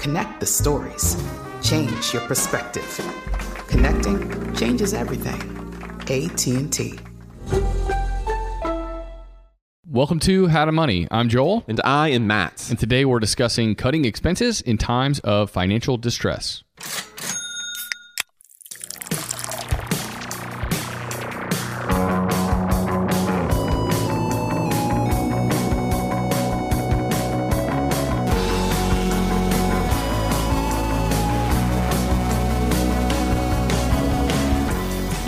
Connect the stories. Change your perspective. Connecting changes everything. AT&T. Welcome to How to Money. I'm Joel, And I am Matt. and today we're discussing cutting expenses in times of financial distress.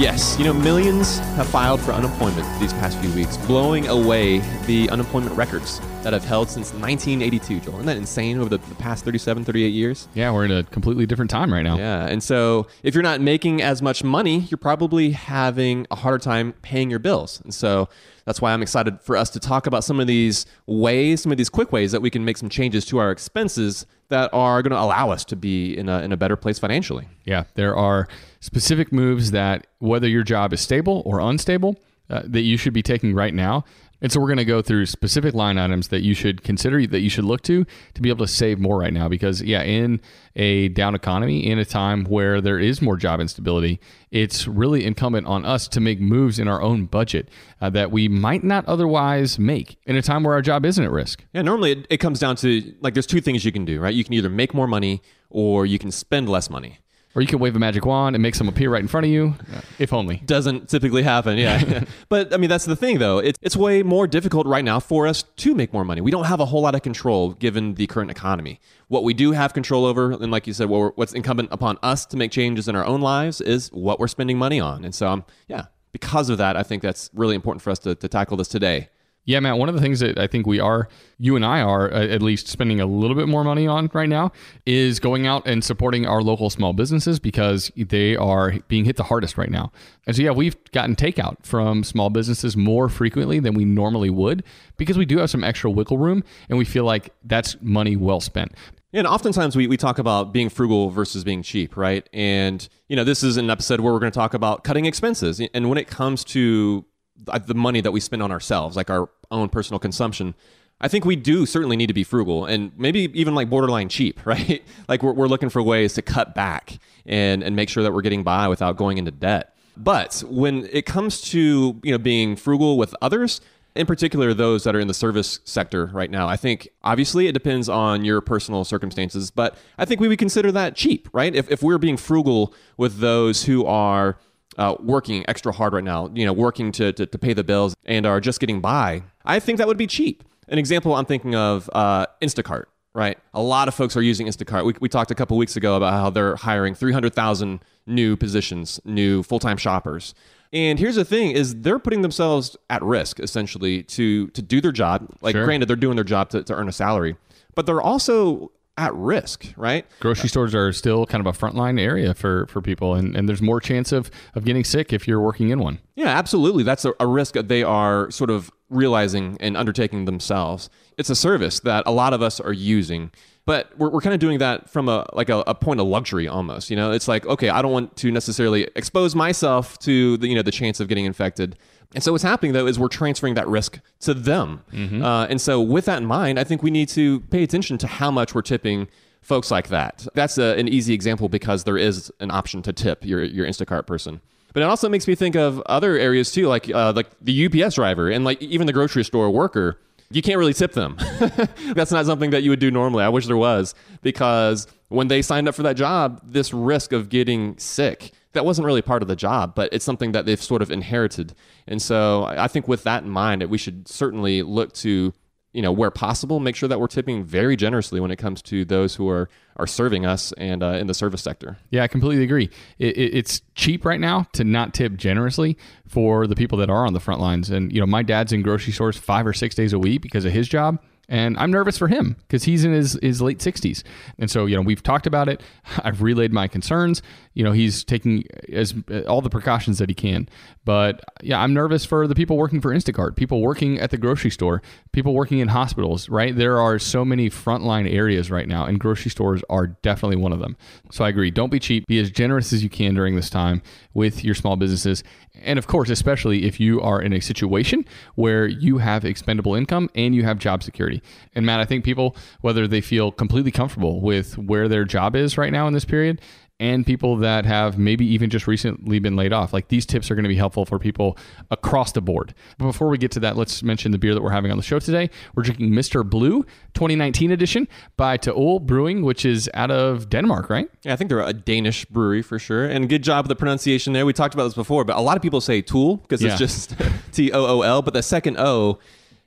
Yes, you know, millions have filed for unemployment these past few weeks, blowing away the unemployment records that have held since 1982, Joel. Isn't that insane over the, the past 37, 38 years? Yeah, we're in a completely different time right now. Yeah, and so if you're not making as much money, you're probably having a harder time paying your bills. And so that's why I'm excited for us to talk about some of these ways, some of these quick ways that we can make some changes to our expenses that are going to allow us to be in a, in a better place financially. Yeah, there are specific moves that, whether your job is stable or unstable, uh, that you should be taking right now. And so we're going to go through specific line items that you should consider, that you should look to to be able to save more right now. Because, yeah, in a down economy, in a time where there is more job instability, it's really incumbent on us to make moves in our own budget uh, that we might not otherwise make in a time where our job isn't at risk. Yeah, normally it, it comes down to like there's two things you can do, right? You can either make more money or you can spend less money. Or you can wave a magic wand and make some appear right in front of you, if only. Doesn't typically happen, yeah. but I mean, that's the thing, though. It's it's way more difficult right now for us to make more money. We don't have a whole lot of control given the current economy. What we do have control over, and like you said, what we're, what's incumbent upon us to make changes in our own lives is what we're spending money on. And so, um, yeah, because of that, I think that's really important for us to, to tackle this today. Yeah, Matt, one of the things that I think we are, you and I are uh, at least spending a little bit more money on right now is going out and supporting our local small businesses because they are being hit the hardest right now. And so, yeah, we've gotten takeout from small businesses more frequently than we normally would because we do have some extra wiggle room and we feel like that's money well spent. And oftentimes we, we talk about being frugal versus being cheap, right? And, you know, this is an episode where we're going to talk about cutting expenses. And when it comes to Uh, the money that we spend on ourselves, like our own personal consumption, I think we do certainly need to be frugal and maybe even like borderline cheap, right? like we're, we're looking for ways to cut back and, and make sure that we're getting by without going into debt. But when it comes to, you know, being frugal with others, in particular those that are in the service sector right now. I think obviously it depends on your personal circumstances, but I think we would consider that cheap, right? If, if we're being frugal with those who are uh, working extra hard right now, you know, working to, to, to, pay the bills and are just getting by, I think that would be cheap. An example I'm thinking of uh, Instacart, right? A lot of folks are using Instacart. We, we talked a couple weeks ago about how they're hiring 300,000 new positions, new full time shoppers. And here's the thing: is they're putting themselves at risk essentially to to do their job. Like, sure. granted, they're doing their job to, to earn a salary, but they're also at risk, right? Grocery uh, stores are still kind of a frontline area for, for people, and, and there's more chance of, of getting sick if you're working in one. Yeah, absolutely. That's a, a risk that they are sort of realizing and undertaking themselves. It's a service that a lot of us are using but we're, we're kind of doing that from a like a, a, point of luxury almost you know it's like okay i don't want to necessarily expose myself to the you know the chance of getting infected and so what's happening though is we're transferring that risk to them mm-hmm. uh, and so with that in mind i think we need to pay attention to how much we're tipping folks like that that's a, an easy example because there is an option to tip your, your instacart person but it also makes me think of other areas too like uh, like the ups driver and like even the grocery store worker you can't really tip them. That's not something that you would do normally. I wish there was because when they signed up for that job, this risk of getting sick, that wasn't really part of the job, but it's something that they've sort of inherited. And so I think with that in mind, we should certainly look to you know, where possible, make sure that we're tipping very generously when it comes to those who are are serving us and uh, in the service sector. Yeah, I completely agree. It, it, it's cheap right now to not tip generously for the people that are on the front lines. And you know, my dad's in grocery stores five or six days a week because of his job. And I'm nervous for him because he's in his, his late 60s. And so, you know, we've talked about it. I've relayed my concerns. You know, he's taking as all the precautions that he can. But yeah, I'm nervous for the people working for Instacart, people working at the grocery store, people working in hospitals, right? There are so many frontline areas right now, and grocery stores are definitely one of them. So I agree. Don't be cheap. Be as generous as you can during this time with your small businesses. And of course, especially if you are in a situation where you have expendable income and you have job security. And Matt, I think people, whether they feel completely comfortable with where their job is right now in this period, and people that have maybe even just recently been laid off. Like these tips are going to be helpful for people across the board. But before we get to that, let's mention the beer that we're having on the show today. We're drinking Mr. Blue 2019 edition by Taul Brewing, which is out of Denmark, right? Yeah, I think they're a Danish brewery for sure. And good job with the pronunciation there. We talked about this before, but a lot of people say Tool because yeah. it's just T O O L, but the second O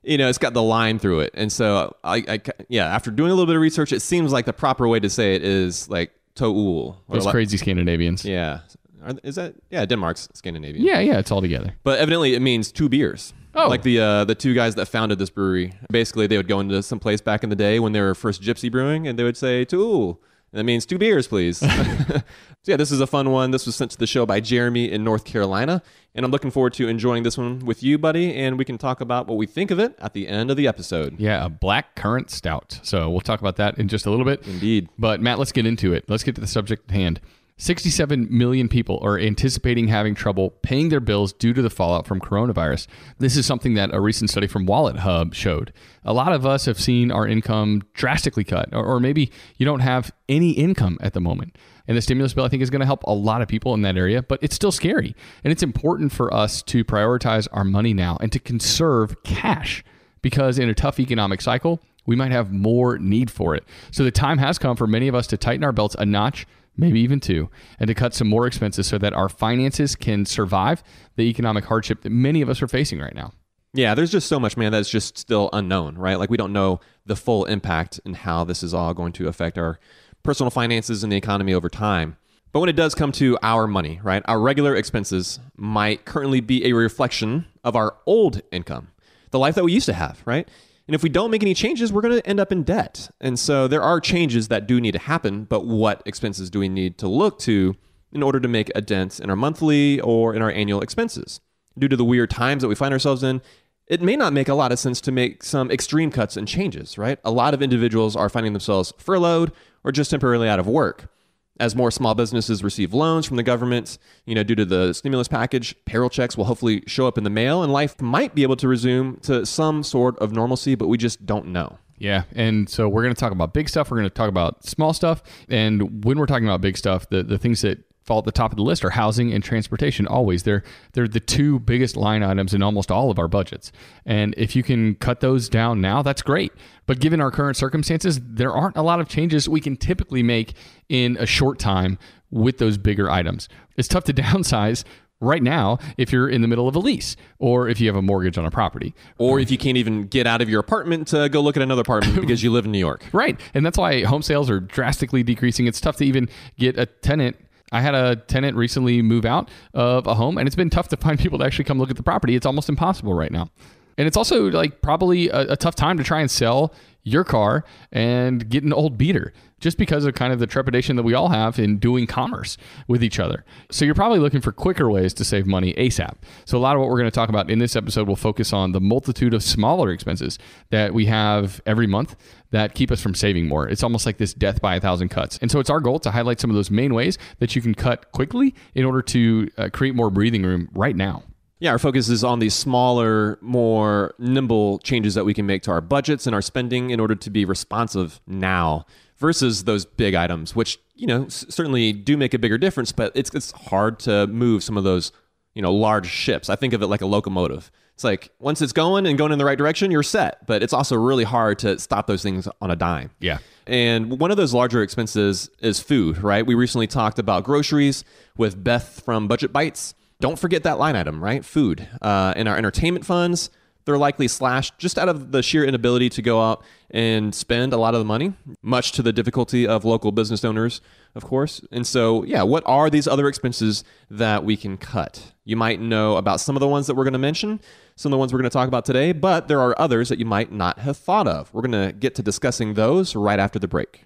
you know, it's got the line through it. And so I, I, yeah, after doing a little bit of research, it seems like the proper way to say it is like Toul. Those crazy Scandinavians. Yeah. Is that yeah? Denmark's Scandinavian. Yeah, yeah, it's all together. But evidently, it means two beers. Oh, like the uh, the two guys that founded this brewery. Basically, they would go into some place back in the day when they were first gypsy brewing, and they would say "Tool," that means two beers, please. so yeah, this is a fun one. This was sent to the show by Jeremy in North Carolina, and I'm looking forward to enjoying this one with you, buddy. And we can talk about what we think of it at the end of the episode. Yeah, a black currant stout. So we'll talk about that in just a little bit. Indeed. But Matt, let's get into it. Let's get to the subject at hand. 67 million people are anticipating having trouble paying their bills due to the fallout from coronavirus. This is something that a recent study from Wallet Hub showed. A lot of us have seen our income drastically cut, or, or maybe you don't have any income at the moment. And the stimulus bill, I think, is going to help a lot of people in that area, but it's still scary. And it's important for us to prioritize our money now and to conserve cash because in a tough economic cycle, we might have more need for it. So the time has come for many of us to tighten our belts a notch maybe even two, and to cut some more expenses so that our finances can survive the economic hardship that many of us are facing right now. Yeah, there's just so much, man, that's just still unknown, right? Like we don't know the full impact and how this is all going to affect our personal finances and the economy over time. But when it does come to our money, right, our regular expenses might currently be a reflection of our old income, the life that we used to have, right? And if we don't make any changes, we're going to end up in debt. And so there are changes that do need to happen, but what expenses do we need to look to in order to make a dent in our monthly or in our annual expenses? Due to the weird times that we find ourselves in, it may not make a lot of sense to make some extreme cuts and changes, right? A lot of individuals are finding themselves furloughed or just temporarily out of work as more small businesses receive loans from the government, you know, due to the stimulus package, payroll checks will hopefully show up in the mail and life might be able to resume to some sort of normalcy, but we just don't know. Yeah. And so we're going to talk about big stuff. We're going to talk about small stuff. And when we're talking about big stuff, the, the things that fall at the top of the list are housing and transportation. Always, they're they're the two biggest line items in almost all of our budgets. And if you can cut those down now, that's great. But given our current circumstances, there aren't a lot of changes we can typically make in a short time with those bigger items. It's tough to downsize right now if you're in the middle of a lease or if you have a mortgage on a property. Or if you can't even get out of your apartment to go look at another apartment because you live in New York. Right. And that's why home sales are drastically decreasing. It's tough to even get a tenant. I had a tenant recently move out of a home, and it's been tough to find people to actually come look at the property. It's almost impossible right now. And it's also like probably a, a tough time to try and sell your car and get an old beater just because of kind of the trepidation that we all have in doing commerce with each other. So you're probably looking for quicker ways to save money ASAP. So a lot of what we're going to talk about in this episode will focus on the multitude of smaller expenses that we have every month that keep us from saving more. It's almost like this death by a thousand cuts. And so it's our goal to highlight some of those main ways that you can cut quickly in order to uh, create more breathing room right now. Yeah, our focus is on these smaller, more nimble changes that we can make to our budgets and our spending in order to be responsive now versus those big items, which, you know, s- certainly do make a bigger difference, but it's, it's hard to move some of those, you know, large ships. I think of it like a locomotive. It's like once it's going and going in the right direction, you're set, but it's also really hard to stop those things on a dime. Yeah. And one of those larger expenses is food, right? We recently talked about groceries with Beth from Budget Bites. Don't forget that line item, right? Food. Uh, in our entertainment funds, they're likely slashed just out of the sheer inability to go out and spend a lot of the money, much to the difficulty of local business owners, of course. And so, yeah, what are these other expenses that we can cut? You might know about some of the ones that we're going to mention, some of the ones we're going to talk about today, but there are others that you might not have thought of. We're going to get to discussing those right after the break.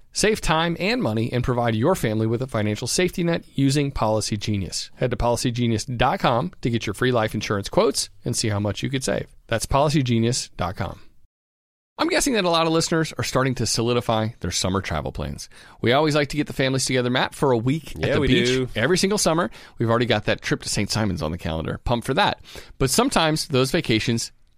Save time and money and provide your family with a financial safety net using Policy Genius. Head to policygenius.com to get your free life insurance quotes and see how much you could save. That's policygenius.com. I'm guessing that a lot of listeners are starting to solidify their summer travel plans. We always like to get the families together, Matt, for a week Yeah, at the we beach do. every single summer. We've already got that trip to St. Simon's on the calendar. Pumped for that. But sometimes those vacations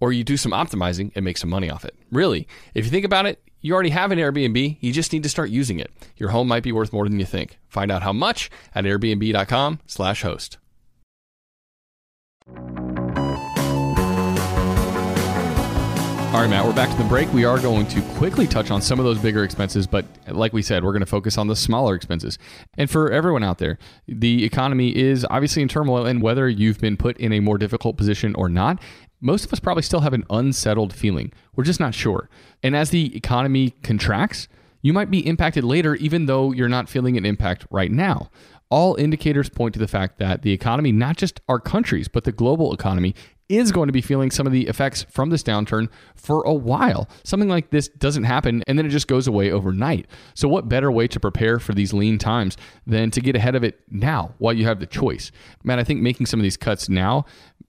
or you do some optimizing and make some money off it. Really, if you think about it, you already have an Airbnb, you just need to start using it. Your home might be worth more than you think. Find out how much at airbnb.com/host. All right, Matt, we're back to the break. We are going to quickly touch on some of those bigger expenses, but like we said, we're going to focus on the smaller expenses. And for everyone out there, the economy is obviously in turmoil, and whether you've been put in a more difficult position or not, most of us probably still have an unsettled feeling. We're just not sure. And as the economy contracts, you might be impacted later, even though you're not feeling an impact right now. All indicators point to the fact that the economy, not just our countries, but the global economy, is going to be feeling some of the effects from this downturn for a while. Something like this doesn't happen and then it just goes away overnight. So, what better way to prepare for these lean times than to get ahead of it now while you have the choice? Man, I think making some of these cuts now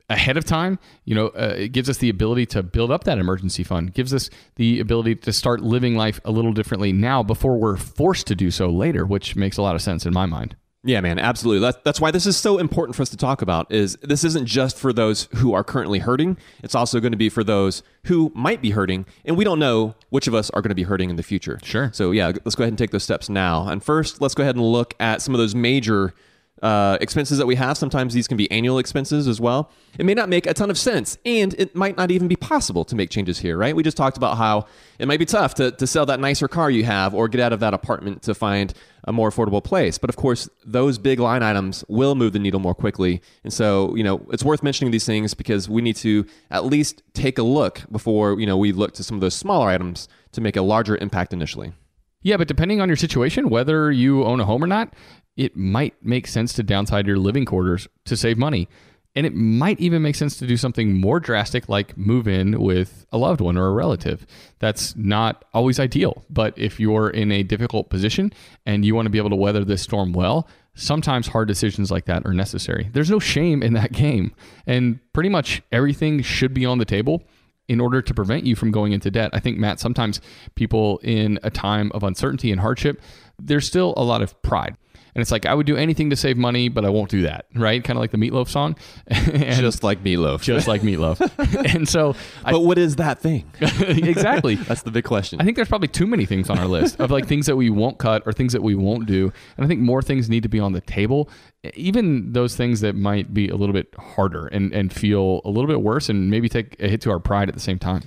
ahead of time, you know, uh, it gives us the ability to build up that emergency fund, gives us the ability to start living life a little differently now before we're forced to do so later, which makes a lot of sense in my mind. Yeah, man, absolutely. That's, that's why this is so important for us to talk about. Is this isn't just for those who are currently hurting. It's also going to be for those who might be hurting, and we don't know which of us are going to be hurting in the future. Sure. So yeah, let's go ahead and take those steps now. And first, let's go ahead and look at some of those major uh, expenses that we have. Sometimes these can be annual expenses as well. It may not make a ton of sense, and it might not even be possible to make changes here, right? We just talked about how it might be tough to, to sell that nicer car you have or get out of that apartment to find a more affordable place. But of course, those big line items will move the needle more quickly. And so, you know, it's worth mentioning these things because we need to at least take a look before, you know, we look to some of those smaller items to make a larger impact initially. Yeah, but depending on your situation, whether you own a home or not, it might make sense to downside your living quarters to save money. And it might even make sense to do something more drastic like move in with a loved one or a relative. That's not always ideal, but if you're in a difficult position and you want to be able to weather this storm well, sometimes hard decisions like that are necessary. There's no shame in that game. And pretty much everything should be on the table in order to prevent you from going into debt. I think, Matt, sometimes people in a time of uncertainty and hardship, there's still a lot of pride. And it's like, I would do anything to save money, but I won't do that, right? Kind of like the meatloaf song. just like meatloaf. just like meatloaf. and so, I, but what is that thing? exactly. That's the big question. I think there's probably too many things on our list of like things that we won't cut or things that we won't do. And I think more things need to be on the table, even those things that might be a little bit harder and, and feel a little bit worse and maybe take a hit to our pride at the same time.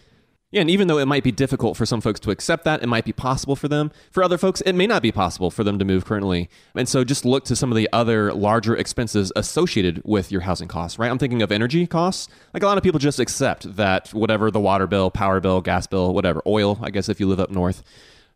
Yeah, and even though it might be difficult for some folks to accept that, it might be possible for them. For other folks, it may not be possible for them to move currently. And so just look to some of the other larger expenses associated with your housing costs, right? I'm thinking of energy costs. Like a lot of people just accept that whatever the water bill, power bill, gas bill, whatever, oil, I guess if you live up north,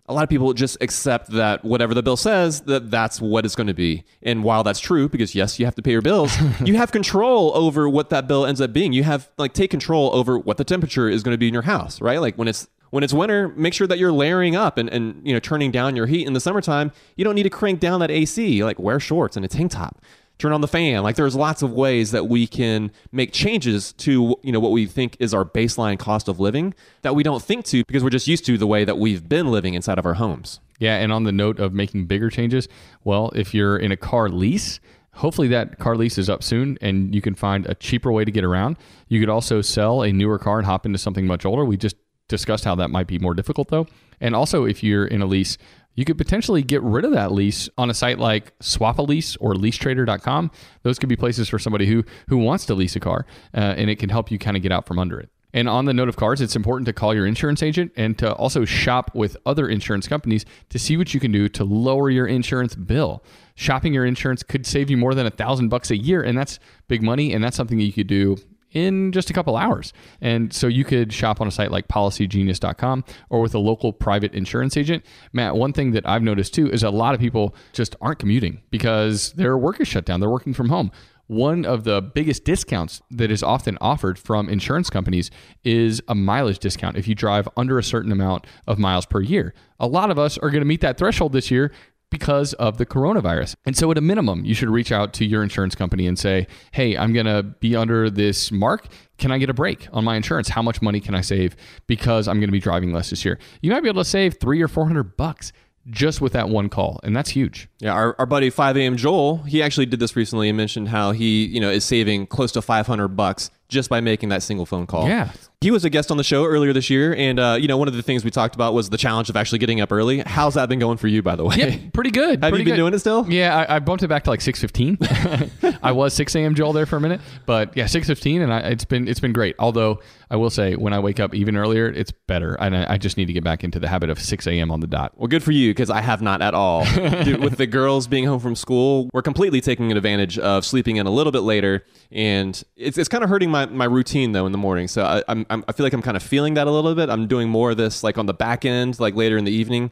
a lot of people just accept that whatever the bill says that that's what it's going to be. And while that's true because yes you have to pay your bills you have control over what that bill ends up being. You have like take control over what the temperature is going to be in your house right? Like when it's when it's winter make sure that you're layering up and, and you know turning down your heat. In the summertime you don't need to crank down that ac like wear shorts and a tank top turn on the fan like there's lots of ways that we can make changes to you know what we think is our baseline cost of living that we don't think to because we're just used to the way that we've been living inside of our homes Yeah, and on the note of making bigger changes, well, if you're in a car lease, hopefully that car lease is up soon and you can find a cheaper way to get around. You could also sell a newer car and hop into something much older. We just discussed how that might be more difficult though. And also if you're in a lease, you could potentially get rid of that lease on a site like Swapalease or leasetrader.com. Those could be places for somebody who who wants to lease a car uh, and it can help you kind of get out from under it. And on the note of cars, it's important to call your insurance agent and to also shop with other insurance companies to see what you can do to lower your insurance bill. Shopping your insurance could save you more than a thousand bucks a year, and that's big money. And that's something that you could do in just a couple hours. And so you could shop on a site like policygenius.com or with a local private insurance agent. Matt, one thing that I've noticed too is a lot of people just aren't commuting because their work is shut down. They're working from home one of the biggest discounts that is often offered from insurance companies is a mileage discount if you drive under a certain amount of miles per year. A lot of us are going to meet that threshold this year because of the coronavirus. And so, at a minimum, you should reach out to your insurance company and say, Hey, I'm going to be under this mark. Can I get a break on my insurance? How much money can I save because I'm going to be driving less this year? You might be able to save three or 400 bucks just with that one call, and that's huge. Yeah, our, our buddy 5 a.m. Joel, he actually did this recently and mentioned how he, you know, is saving close to 500 bucks just by making that single phone call. Yeah. He was a guest on the show earlier this year, and uh, you know one of the things we talked about was the challenge of actually getting up early. How's that been going for you, by the way? Yeah, pretty good. Have pretty you been good. doing it still? Yeah, I, I, bumped it back to like six fifteen. I was six a.m. Joel there for a minute, but yeah, six fifteen, and I, it's been it's been great. Although I will say, when I wake up even earlier, it's better, and I, I just need to get back into the habit of six a.m. on the dot. Well, good for you because I have not at all. Dude, with the girls being home from school, we're completely taking advantage of sleeping in a little bit later, and it's it's kind of hurting my, my routine though in the morning. So I, I'm, I'm I feel like I'm kind of feeling that a little bit. I'm doing more of this like on the back end, like later in the evening.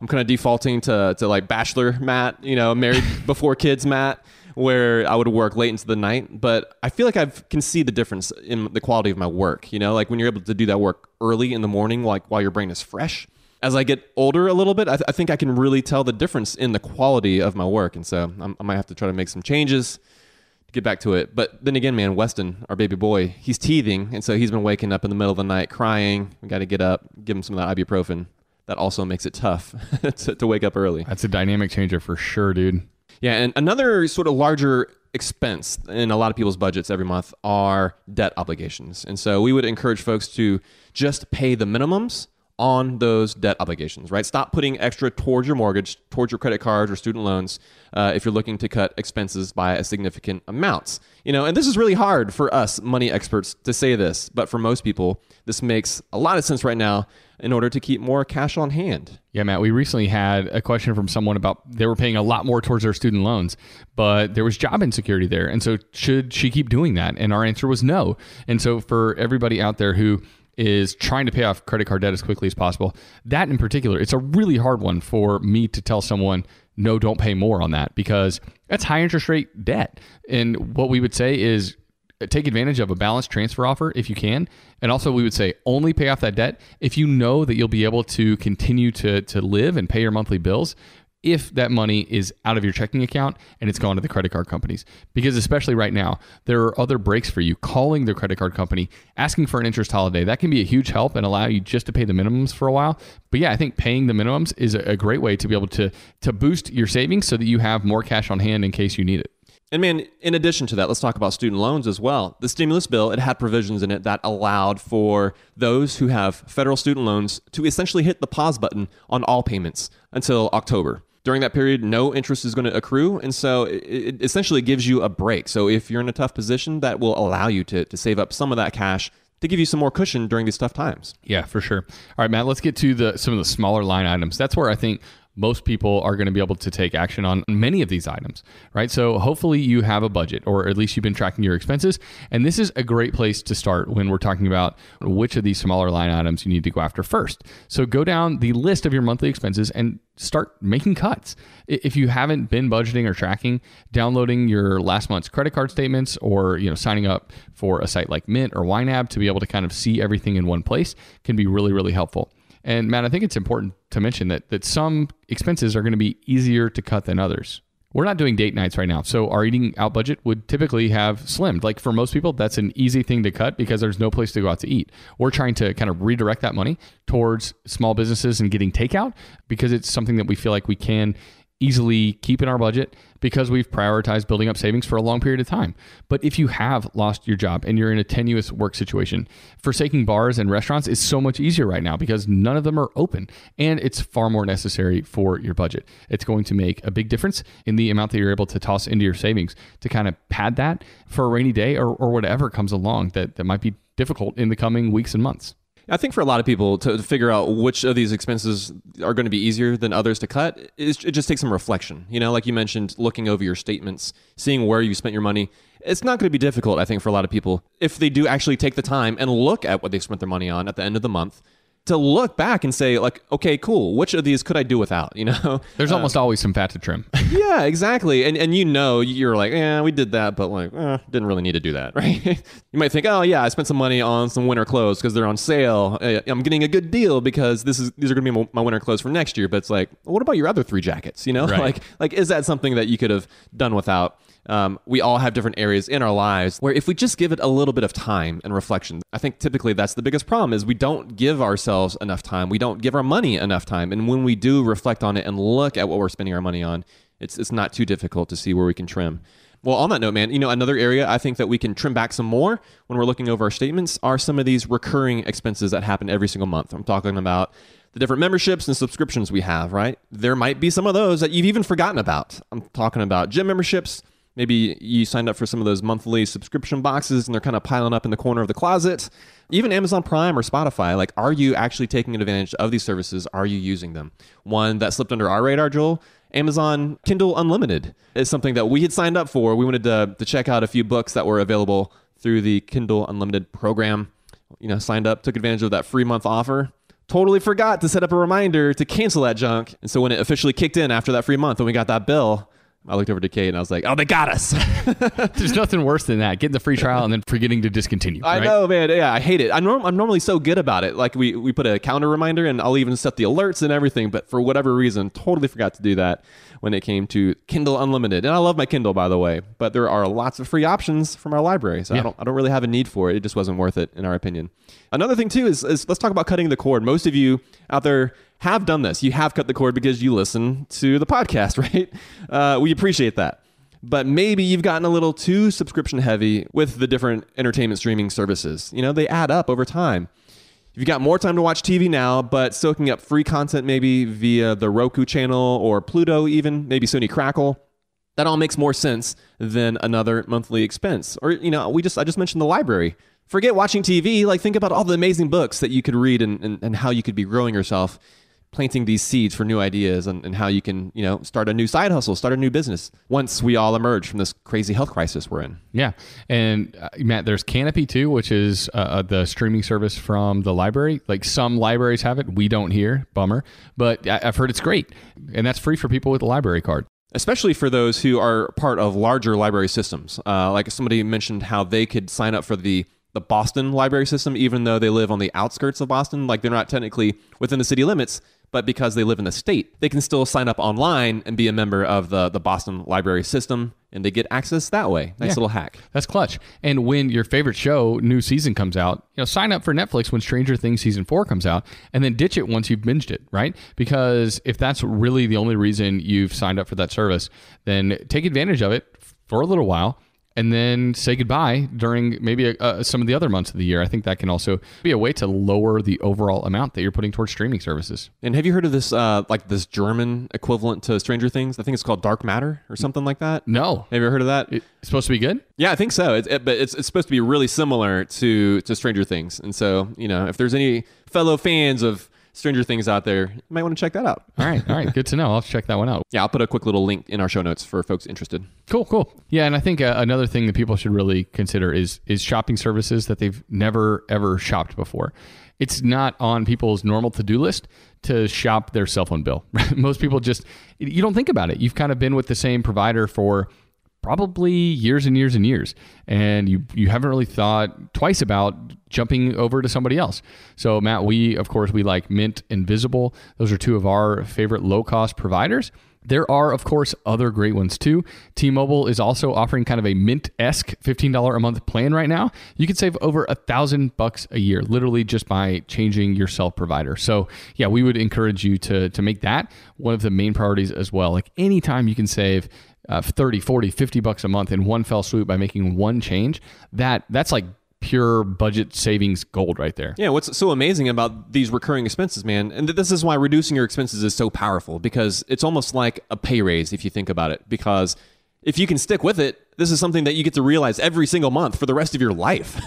I'm kind of defaulting to, to like bachelor Matt, you know, married before kids Matt, where I would work late into the night. But I feel like I can see the difference in the quality of my work. You know, like when you're able to do that work early in the morning, like while your brain is fresh. As I get older a little bit, I, th- I think I can really tell the difference in the quality of my work. And so I'm, I might have to try to make some changes get back to it. But then again, man, Weston, our baby boy, he's teething, and so he's been waking up in the middle of the night crying. We got to get up, give him some of that ibuprofen. That also makes it tough to, to wake up early. That's a dynamic changer for sure, dude. Yeah, and another sort of larger expense in a lot of people's budgets every month are debt obligations. And so we would encourage folks to just pay the minimums on those debt obligations, right? Stop putting extra towards your mortgage, towards your credit cards or student loans uh, if you're looking to cut expenses by a significant amounts. You know, and this is really hard for us money experts to say this, but for most people, this makes a lot of sense right now in order to keep more cash on hand. Yeah, Matt, we recently had a question from someone about they were paying a lot more towards their student loans, but there was job insecurity there. And so, should she keep doing that? And our answer was no. And so, for everybody out there who is trying to pay off credit card debt as quickly as possible. That in particular, it's a really hard one for me to tell someone, no, don't pay more on that because that's high interest rate debt. And what we would say is uh, take advantage of a balance transfer offer if you can. And also, we would say only pay off that debt if you know that you'll be able to continue to, to live and pay your monthly bills if that money is out of your checking account and it's gone to the credit card companies. Because especially right now, there are other breaks for you. Calling the credit card company, asking for an interest holiday, that can be a huge help and allow you just to pay the minimums for a while. But yeah, I think paying the minimums is a great way to be able to to boost your savings so that you have more cash on hand in case you need it. And man, in addition to that, let's talk about student loans as well. The stimulus bill, it had provisions in it that allowed for those who have federal student loans to essentially hit the pause button on all payments until October during that period, no interest is going to accrue. And so it, it, essentially gives you a break. So if you're in a tough position, that will allow you to, to save up some of that cash to give you some more cushion during these tough times. Yeah, for sure. All right, Matt, let's get to the some of the smaller line items. That's where I think most people are going to be able to take action on many of these items, right? So hopefully you have a budget or at least you've been tracking your expenses. And this is a great place to start when we're talking about which of these smaller line items you need to go after first. So go down the list of your monthly expenses and start making cuts. If you haven't been budgeting or tracking, downloading your last month's credit card statements or, you know, signing up for a site like Mint or YNAB to be able to kind of see everything in one place can be really, really helpful. And Matt, I think it's important to mention that that some expenses are going to be easier to cut than others. We're not doing date nights right now, so our eating out budget would typically have slimmed. Like for most people, that's an easy thing to cut because there's no place to go out to eat. We're trying to kind of redirect that money towards small businesses and getting takeout because it's something that we feel like we can easily keep in our budget because we've prioritized building up savings for a long period of time. But if you have lost your job and you're in a tenuous work situation, forsaking bars and restaurants is so much easier right now because none of them are open and it's far more necessary for your budget. It's going to make a big difference in the amount that you're able to toss into your savings to kind of pad that for a rainy day or, or whatever comes along that, that might be difficult in the coming weeks and months. I think for a lot of people to, to figure out which of these expenses are going to be easier than others to cut, it, it just takes some reflection. You know, like you mentioned, looking over your statements, seeing where you spent your money. It's not going to be difficult, I think, for a lot of people if they do actually take the time and look at what they spent their money on at the end of the month to look back and say like okay cool which of these could i do without you know? There's almost always some fat to trim. yeah exactly. And and you know you're like yeah we did that but like eh, didn't really need to do that right? You might think oh yeah i spent some money on some winter clothes because they're on sale. Eh, i'm getting a good deal because this is these are going to be my- my winter clothes for next year but it's like what about your other three jackets? You know? Right. like like is that something that you could have done without um, we all have different areas in our lives where if we just give it a little bit of time and reflection i think typically that's the biggest problem is we don't give ourselves enough time we don't give our money enough time and when we do reflect on it and look at what we're spending our money on it's, it's not too difficult to see where we can trim well, on that note, man, you know, another area I think that we can trim back some more when we're looking over our statements are some of these recurring expenses that happen every single month. I'm talking about the different memberships and subscriptions we have, right? There might be some of those that you've even forgotten about. I'm talking about gym memberships. Maybe you signed up for some of those monthly subscription boxes and they're kind of piling up in the corner of the closet. Even Amazon Prime or Spotify, like, are you actually taking advantage of these services? Are you using them? One that slipped under our radar, Joel, Amazon Kindle Unlimited is something that we had signed up for. We wanted to, to check out a few books that were available through the Kindle Unlimited program. You know, signed up, took advantage of that free month offer. Totally forgot to set up a reminder to cancel that junk. And so when it officially kicked in after that free month and we got that bill, I looked over to Kate and I was like, oh, they got us. There's nothing worse than that. Getting the free trial and then forgetting to discontinue. I know, man. Yeah, I hate it. I'm, norm- I'm normally so good about it. Like we, we put a calendar reminder and I'll even set the alerts and everything. But for whatever reason, totally forgot to do that when it came to Kindle Unlimited. And I love my Kindle, by the way. But there are lots of free options from our library, so I don't I don't really have a need for it. It just wasn't worth it, in our opinion. Another thing too is, is let's talk about cutting the cord. Most of you out there have done this. You have cut the cord because you listen to the podcast, right? Uh, we appreciate that but maybe you've gotten a little too subscription heavy with the different entertainment streaming services. You know, they add up over time. You've got more time to watch TV now, but soaking up free content maybe via the Roku channel or Pluto, even maybe Sony Crackle. That all makes more sense than another monthly expense. Or, you know, we just I just mentioned the library. Forget watching TV. Like think about all the amazing books that you could read and, and, and how you could be growing yourself, planting these seeds for new ideas and, and how you can, you know, start a new side hustle, start a new business once we all emerge from this crazy health crisis we're in. Yeah, and uh, Matt, there's Kanopy too, which is uh, uh, the streaming service from the library. Like some libraries have it, we don't here. Bummer, but I- I've heard it's great, and that's free for people with a library card. especially for those who are part of larger library systems. Uh, like somebody mentioned how they could sign up for the the Boston library system, even though they live on the outskirts of Boston, like they're not technically within the city limits, but because they live in the state, they can still sign up online and be a member of the the Boston library system, and they get access that way. Nice Yeah. little hack. That's clutch. And when your favorite show, new season comes out, you know, sign up for Netflix when Stranger Things season four comes out, and then ditch it once you've binged it, right? Because if that's really the only reason you've signed up for that service, then take advantage of it for a little while. And then say goodbye during maybe uh, some of the other months of the year. I think that can also be a way to lower the overall amount that you're putting towards streaming services. And have you heard of this, uh, like this German equivalent to Stranger Things? I think it's called Dark Matter or something like that. No, Have you ever heard of that? it's supposed to be good. Yeah, I think so. It, it- but it's, it's supposed to be really similar to to Stranger Things, and so you know, if there's any fellow fans of Stranger Things out there, you might want to check that out. All right, all right, good to know. I'll check that one out. Yeah, I'll put a quick little link in our show notes for folks interested. Cool, cool. Yeah, and I think uh, another thing that people should really consider is is shopping services that they've never ever shopped before. It's not on people's normal to do list to shop their cell phone bill. Most people just you don't think about it. You've kind of been with the same provider for probably years and years and years and you you haven't really thought twice about jumping over to somebody else so matt we of course we like mint and visible those are two of our favorite low cost providers there are, of course, other great ones too. T Mobile is also offering kind of a mint esque $15 a month plan right now. You can save over a thousand bucks a year, literally just by changing your cell provider. So, yeah, we would encourage you to, to make that one of the main priorities as well. Like anytime you can save uh, 30, 40, 50 bucks a month in one fell swoop by making one change, that that's like pure budget savings gold right there. Yeah, what's so amazing about these recurring expenses, man, and this is why reducing your expenses is so powerful because it's almost like a pay raise if you think about it. Because if you can stick with it, this is something that you get to realize every single month for the rest of your life.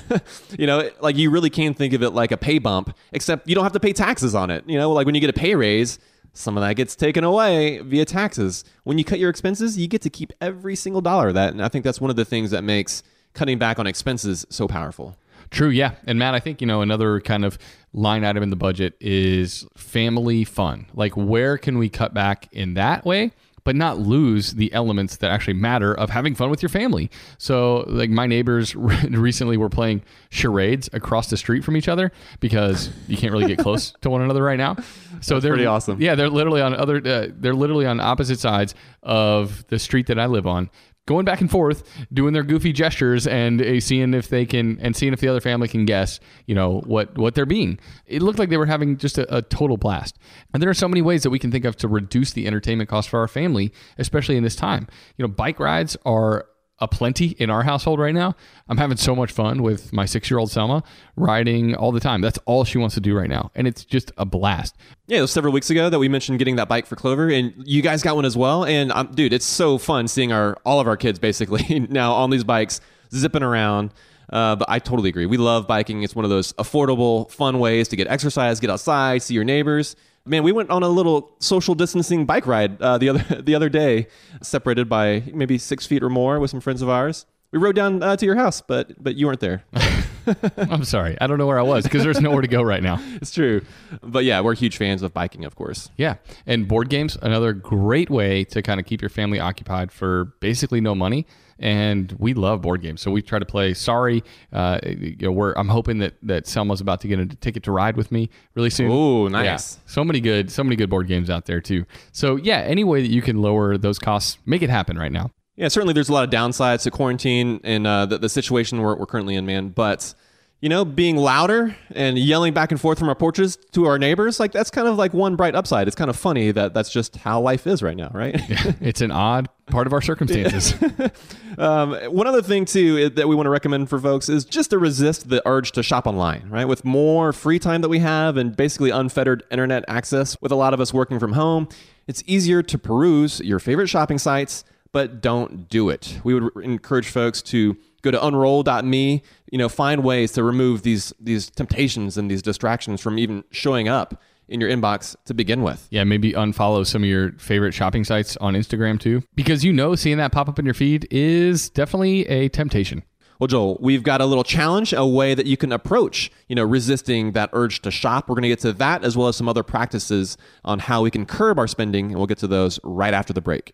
you know, like you really can think of it like a pay bump, except you don't have to pay taxes on it. You know, like when you get a pay raise, some of that gets taken away via taxes. When you cut your expenses, you get to keep every single dollar of that. And I think that's one of the things that makes cutting back on expenses so powerful. True, yeah. And Matt, I think, you know, another kind of line item in the budget is family fun. Like, where can we cut back in that way? But not lose the elements that actually matter of having fun with your family. So, like my neighbors recently were playing charades across the street from each other because you can't really get close to one another right now. So That's they're pretty awesome. Yeah, they're literally on other. Uh, they're literally on opposite sides of the street that I live on, going back and forth, doing their goofy gestures and uh, seeing if they can and seeing if the other family can guess, you know, what what they're being. It looked like they were having just a, a total blast. And there are so many ways that we can think of to reduce the entertainment cost for our family, especially in this time. You know, bike rides are a plenty in our household right now. I'm having so much fun with my six year old Selma riding all the time. That's all she wants to do right now. And it's just a blast. Yeah, it was several weeks ago that we mentioned getting that bike for Clover, and you guys got one as well. And um, dude, it's so fun seeing our all of our kids basically now on these bikes zipping around. Uh, but I totally agree. We love biking. It's one of those affordable, fun ways to get exercise, get outside, see your neighbors. Man, we went on a little social distancing bike ride uh, the other the other day, separated by maybe six feet or more with some friends of ours. We rode down uh, to your house, but but you weren't there. I'm sorry, I don't know where I was because there's nowhere to go right now. it's true, but yeah, we're huge fans of biking, of course. Yeah, and board games another great way to kind of keep your family occupied for basically no money and we love board games. So we try to play. Sorry, uh, you know, we're I'm hoping that that Selma's about to get a ticket to ride with me really soon. Oh, nice! Yeah. So many good, so many good board games out there too. So yeah, any way that you can lower those costs, make it happen right now. Yeah, certainly there's a lot of downsides to quarantine and uh, the, the situation we're, we're currently in, man. But you know, being louder and yelling back and forth from our porches to our neighbors, like that's kind of like one bright upside. It's kind of funny that that's just how life is right now, right? Yeah, it's an odd part of our circumstances. um, one other thing too that we want to recommend for folks is just to resist the urge to shop online, right? With more free time that we have and basically unfettered internet access, with a lot of us working from home, it's easier to peruse your favorite shopping sites, but don't do it. We would encourage folks to go to unroll.me you know find ways to remove these these temptations and these distractions from even showing up in your inbox to begin with. Yeah, maybe unfollow some of your favorite shopping sites on Instagram too, because you know seeing that pop up in your feed is definitely a temptation. Well, Joel, we've got a little challenge, a way that you can approach, you know, resisting that urge to shop. We're going to get to that as well as some other practices on how we can curb our spending, and we'll get to those right after the break.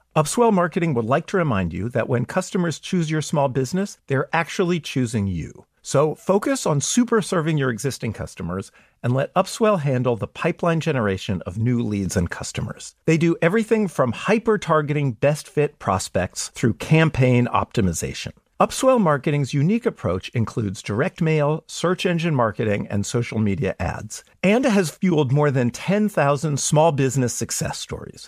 Upswell Marketing would like to remind you that when customers choose your small business, they're actually choosing you. So focus on super serving your existing customers and let Upswell handle the pipeline generation of new leads and customers. They do everything from hyper targeting best fit prospects through campaign optimization. Upswell Marketing's unique approach includes direct mail, search engine marketing, and social media ads, and has fueled more than 10,000 small business success stories.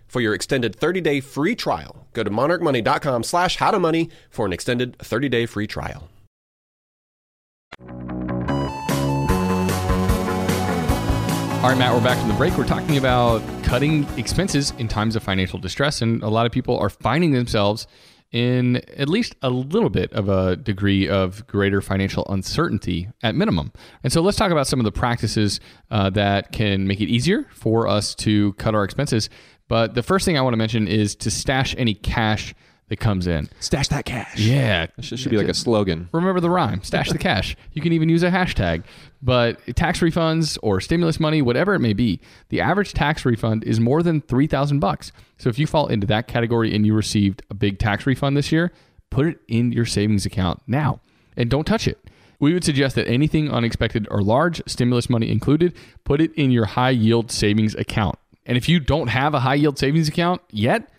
for your extended 30 day free trial. Go to monarchmoney.com slash how to money for an extended 30 day free trial. All right, Matt, we're back from the break. We're talking about cutting expenses in times of financial distress. And a lot of people are finding themselves in at least a little bit of a degree of greater financial uncertainty at minimum. And so let's talk about some of the practices uh, that can make it easier for us to cut our expenses. But the first thing I want to mention is to stash any cash that comes in. Stash that cash. Yeah. This should be like a slogan. Remember the rhyme, stash the cash. You can even use a hashtag. But tax refunds or stimulus money, whatever it may be, the average tax refund is more than 3000 bucks. So if you fall into that category and you received a big tax refund this year, put it in your savings account now and don't touch it. We would suggest that anything unexpected or large, stimulus money included, put it in your high yield savings account. And if you don't have a high yield savings account yet,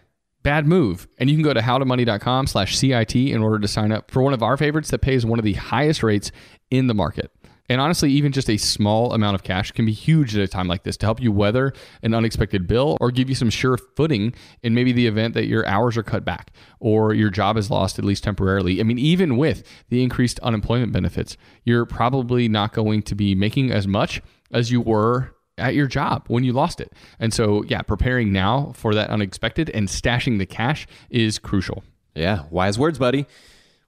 bad move. And you can go to howtomoney.com slash CIT in order to sign up for one of our favorites that pays one of the highest rates in the market. And honestly, even just a small amount of cash can be huge at a time like this to help you weather an unexpected bill or give you some sure footing in maybe the event that your hours are cut back or your job is lost, at least temporarily. I mean, even with the increased unemployment benefits, you're probably not going to be making as much as you were at your job when you lost it. And so, yeah, preparing now for that unexpected and stashing the cash is crucial. Yeah, wise words, buddy.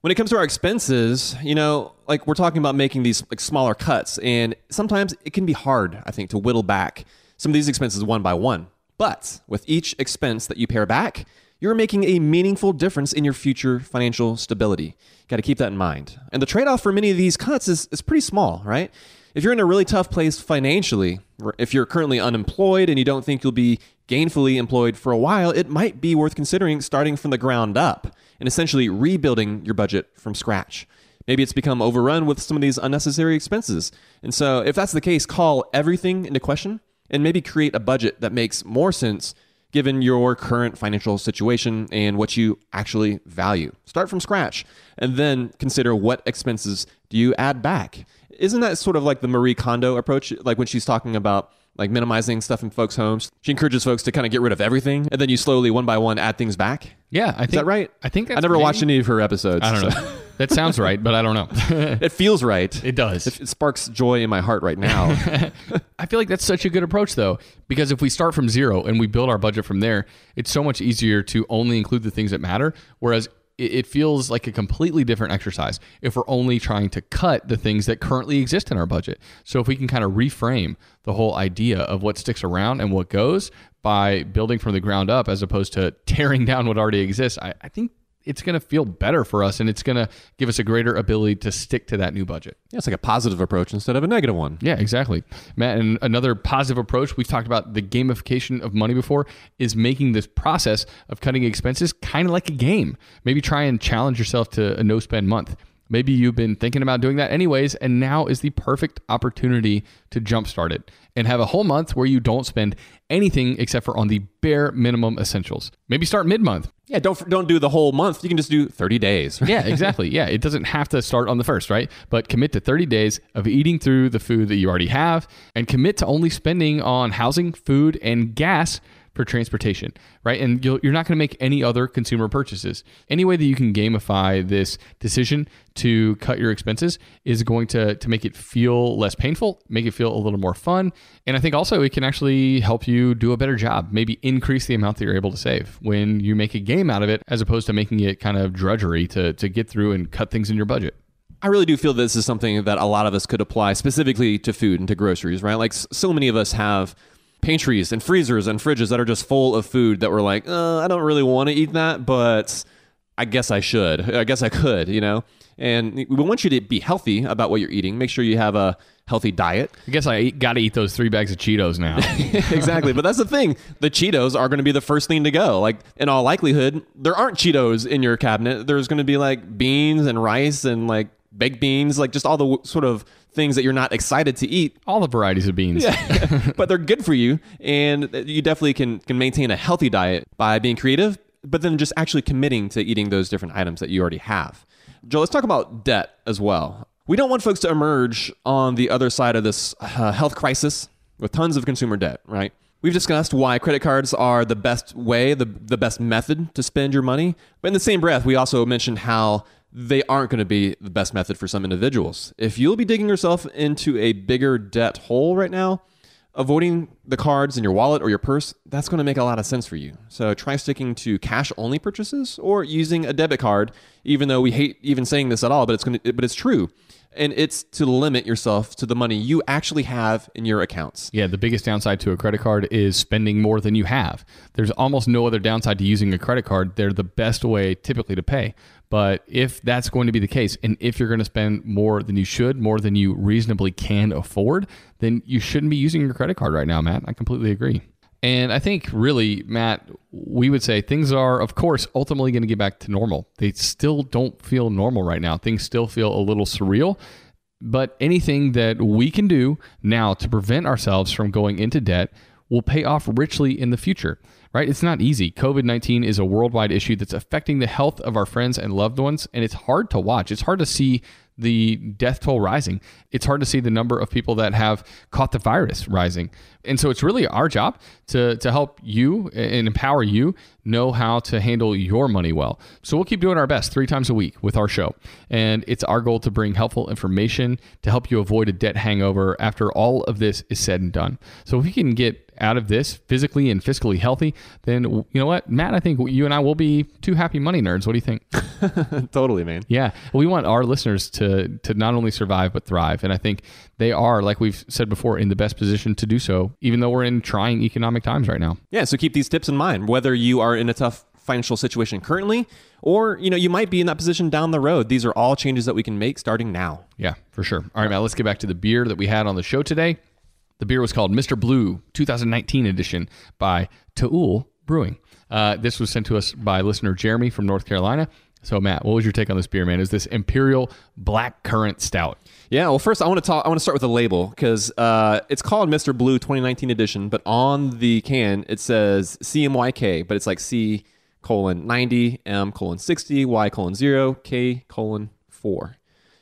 When it comes to our expenses, you know, like we're talking about making these like smaller cuts, and sometimes it can be hard, I think, to whittle back some of these expenses one by one. But with each expense that you pare back, you're making a meaningful difference in your future financial stability. Got to keep that in mind. And the trade off for many of these cuts is, is pretty small, right? If you're in a really tough place financially, if you're currently unemployed and you don't think you'll be gainfully employed for a while, it might be worth considering starting from the ground up and essentially rebuilding your budget from scratch. Maybe it's become overrun with some of these unnecessary expenses. And so, if that's the case, call everything into question and maybe create a budget that makes more sense given your current financial situation and what you actually value. Start from scratch and then consider what expenses do you add back. Isn't that sort of like the Marie Kondo approach? Like when she's talking about like minimizing stuff in folks' homes. She encourages folks to kind of get rid of everything, and then you slowly, one by one, add things back. Yeah, I think Is that right? I think that's I never maybe- watched any of her episodes. I don't so- know. that sounds right, but I don't know. it feels right. it does. It, it sparks joy in my heart right now. I feel like that's such a good approach, though, because if we start from zero and we build our budget from there, it's so much easier to only include the things that matter. Whereas it feels like a completely different exercise if we're only trying to cut the things that currently exist in our budget. So if we can kind of reframe the whole idea of what sticks around and what goes by building from the ground up as opposed to tearing down what already exists, I, I think it's going to feel better for us and it's going to give us a greater ability to stick to that new budget. Yeah, it's like a positive approach instead of a negative one. Yeah, exactly. Matt, and another positive approach, we've talked about the gamification of money before, is making this process of cutting expenses kind of like a game. Maybe try and challenge yourself to a no spend month. Maybe you've been thinking about doing that anyways, and now is the perfect opportunity to jumpstart it and have a whole month where you don't spend anything except for on the bare minimum essentials. Maybe start mid month. Yeah, don't don't do the whole month. You can just do 30 days. yeah, exactly. Yeah, it doesn't have to start on the first, right? But commit to 30 days of eating through the food that you already have and commit to only spending on housing, food, and gas for transportation, right? And you are not going to make any other consumer purchases. Any way that you can gamify this decision to cut your expenses is going to, to make it feel less painful, make it feel a little more fun. And I think also it can actually help you do a better job, maybe increase the amount that you're able to save when you make a game out of it, as opposed to making it kind of drudgery to, to get through and cut things in your budget. I really do feel this is something that a lot of us could apply specifically to food and to groceries, right? Like so many of us have pantries and freezers and fridges that are just full of food that we're like, uh, I don't really want to eat that, but I guess I should. I guess I could, you know? And we want you to be healthy about what you're eating. Make sure you have a healthy diet. I guess I got to eat those three bags of Cheetos now. exactly. But that's the thing. The Cheetos are going to be the first thing to go. Like, in all likelihood, there aren't Cheetos in your cabinet. There's going to be like beans and rice and like baked beans, like just all the sort of things that you're not excited to eat. All the varieties of beans. Yeah. but they're good for you. And you definitely can, can maintain a healthy diet by being creative, but then just actually committing to eating those different items that you already have. Joe, let's talk about debt as well. We don't want folks to emerge on the other side of this uh, health crisis with tons of consumer debt, right? We've discussed why credit cards are the best way, the, the best method to spend your money. But in the same breath, we also mentioned how they aren't going to be the best method for some individuals. If you'll be digging yourself into a bigger debt hole right now, avoiding the cards in your wallet or your purse, that's going to make a lot of sense for you. So try sticking to cash only purchases or using a debit card, even though we hate even saying this at all, but it's going to, but it's true and it's to limit yourself to the money you actually have in your accounts. Yeah, the biggest downside to a credit card is spending more than you have. There's almost no other downside to using a credit card. They're the best way typically to pay. But if that's going to be the case, and if you're going to spend more than you should, more than you reasonably can afford, then you shouldn't be using your credit card right now, Matt. I completely agree. And I think really, Matt, we would say things are, of course, ultimately going to get back to normal. They still don't feel normal right now. Things still feel a little surreal. But anything that we can do now to prevent ourselves from going into debt will pay off richly in the future, right? It's not easy. COVID 19 is a worldwide issue that's affecting the health of our friends and loved ones, and it's hard to watch. It's hard to see the death toll rising. It's hard to see the number of people that have caught the virus rising. And so it's really our job to, to help you and empower you know how to handle your money well. So we'll keep doing our best three times a week with our show. And it's our goal to bring helpful information to help you avoid a debt hangover after all of this is said and done. So if we can get out of this physically and fiscally healthy, then you know what, Matt, I think you and I will be two happy money nerds. What do you think? totally, man. Yeah, we want our listeners to to not only survive but thrive, and I think they are, like we've said before, in the best position to do so, even though we're in trying economic times right now. Yeah, so keep these tips in mind, whether you are in a tough financial situation currently or you know you might be in that position down the road these are all changes that we can make starting now yeah for sure all right matt let's get back to the beer that we had on the show today the beer was called Mr. Blue 2019 edition by To Øl Brewing. Uh, this was sent to us by listener Jeremy from North Carolina. So, Matt, what was your take on this beer, man? Is this Imperial Black Currant Stout? Yeah, well, first I want to talk. I want to start with the label because uh, it's called Mr. Blue 2019 edition, but on the can it says CMYK, but it's like C colon 90, M colon 60, Y colon 0, K colon 4. Do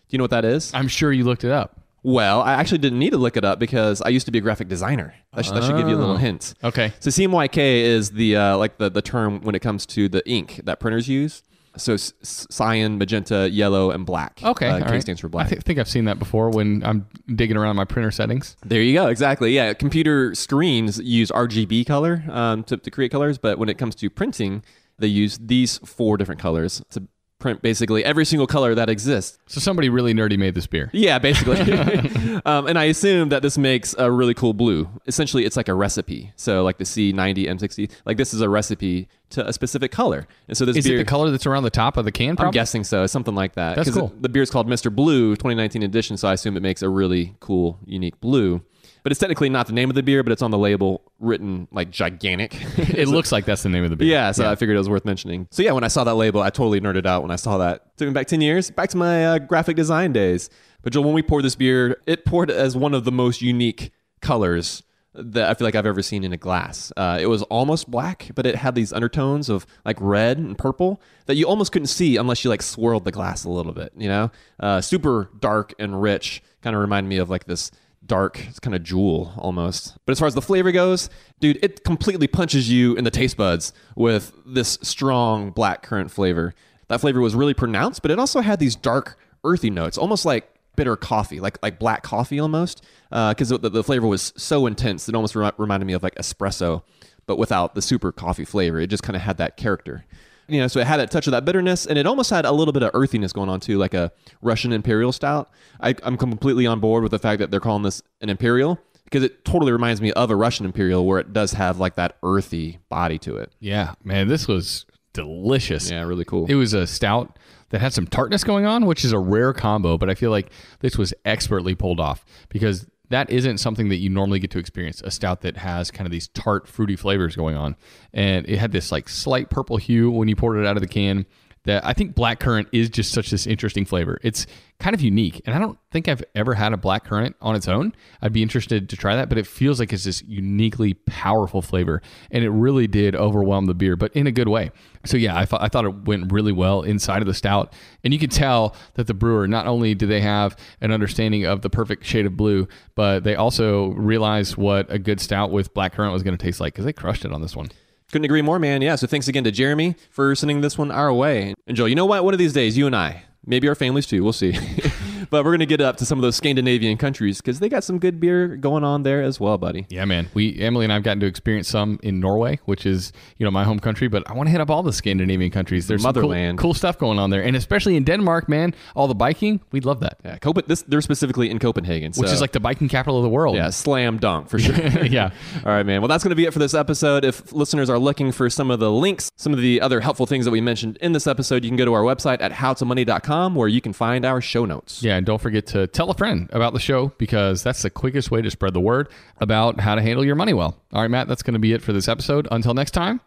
you know what that is? I'm sure you looked it up. Well, I actually didn't need to look it up because I used to be a graphic designer. That, sh- that should give you a little oh. hint. Okay. So CMYK is the uh, like the, the term when it comes to the ink that printers use. So cyan, magenta, yellow, and black. Okay, uh, K right. stands for black. I th- think I've seen that before when I'm digging around my printer settings. There you go. Exactly. Yeah, computer screens use RGB color um, to, to create colors, but when it comes to printing, they use these four different colors to print basically every single color that exists. So somebody really nerdy made this beer. Yeah, basically. um, and I assume that this makes a really cool blue. Essentially, it's like a recipe. So, like the C90, M60, like this is a recipe to a specific color. And so this Is beer, it the color that's around the top of the can? I'm guessing so, something like that. That's cool. it- the beer is called Mr. Blue 2019 edition, so I assume it makes a really cool, unique blue. But it's technically not the name of the beer, but it's on the label written like gigantic. It looks like that's the name of the beer. Yeah, so I figured it was worth mentioning. So yeah, when I saw that label, I totally nerded out when I saw that. Took me back 10 years, back to my uh, graphic design days. But Joel, when we poured this beer, it poured as one of the most unique colors that I feel like I've ever seen in a glass. Uh, it was almost black, but it had these undertones of like red and purple that you almost couldn't see unless you like swirled the glass a little bit, you know? Uh, super dark and rich, kind of reminded me of like this dark it's kind of jewel almost. But as far as the flavor goes dude it completely punches you in the taste buds with this strong black currant flavor. That flavor was really pronounced but it also had these dark earthy notes almost like bitter coffee like like black coffee almost uh, because the, the flavor was so intense it almost remi- reminded me of like espresso but without the super coffee flavor it just kind of had that character you know, so it had a touch of that bitterness, and it almost had a little bit of earthiness going on too, like a Russian imperial stout. I, I'm completely on board with the fact that they're calling this an imperial because it totally reminds me of a Russian imperial, where it does have like that earthy body to it. Yeah, man, this was delicious. Yeah, really cool. It was a stout that had some tartness going on, which is a rare combo, but I feel like this was expertly pulled off because that isn't something that you normally get to experience. A stout that has kind of these tart, fruity flavors going on. And it had this like slight purple hue when you poured it out of the can. That I think black currant is just such this interesting flavor. It's kind of unique, and I don't think I've ever had a black currant on its own. I'd be interested to try that, but it feels like it's this uniquely powerful flavor, and it really did overwhelm the beer, but in a good way. So yeah, I, thought I thought it went really well inside of the stout, and you could tell that the brewer not only do they have an understanding of the perfect shade of blue, but they also realized what a good stout with black currant was going to taste like because they crushed it on this one. Couldn't agree more, man. Yeah, so thanks again to Jeremy for sending this one our way. And Joel, you know what? One of these days, you and I, maybe our families too, we'll see. but we're going to get up to some of those Scandinavian countries because they got some good beer going on there as well, buddy. Yeah, man. We Emily and I've gotten to experience some in Norway, which is you know my home country. But I want to hit up all the Scandinavian countries. There's some cool- Motherland. cool, stuff going on there, and especially in Denmark, man. All the biking, we'd love that. Yeah, Copen- this, they're specifically in Copenhagen. Which is like the biking capital of the world. Yeah, slam dunk for sure. yeah. All right, man. Well, that's going to be it for this episode. If listeners are looking for some of the links, some of the other helpful things that we mentioned in this episode, you can go to our website at howtomoney.com where you can find our show notes. Yeah, and don't forget to tell a friend about the show because that's the quickest way to spread the word about how to handle your money well. All right, Matt, that's going to be it for this episode. Until next time,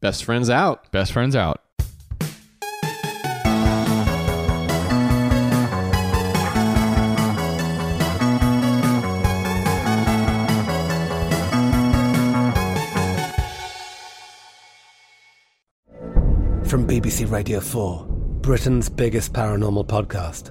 Best friends out. best friends out. From BBC Radio 4, Britain's biggest paranormal podcast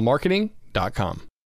upswellmarketing.com.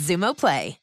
Xumo Play.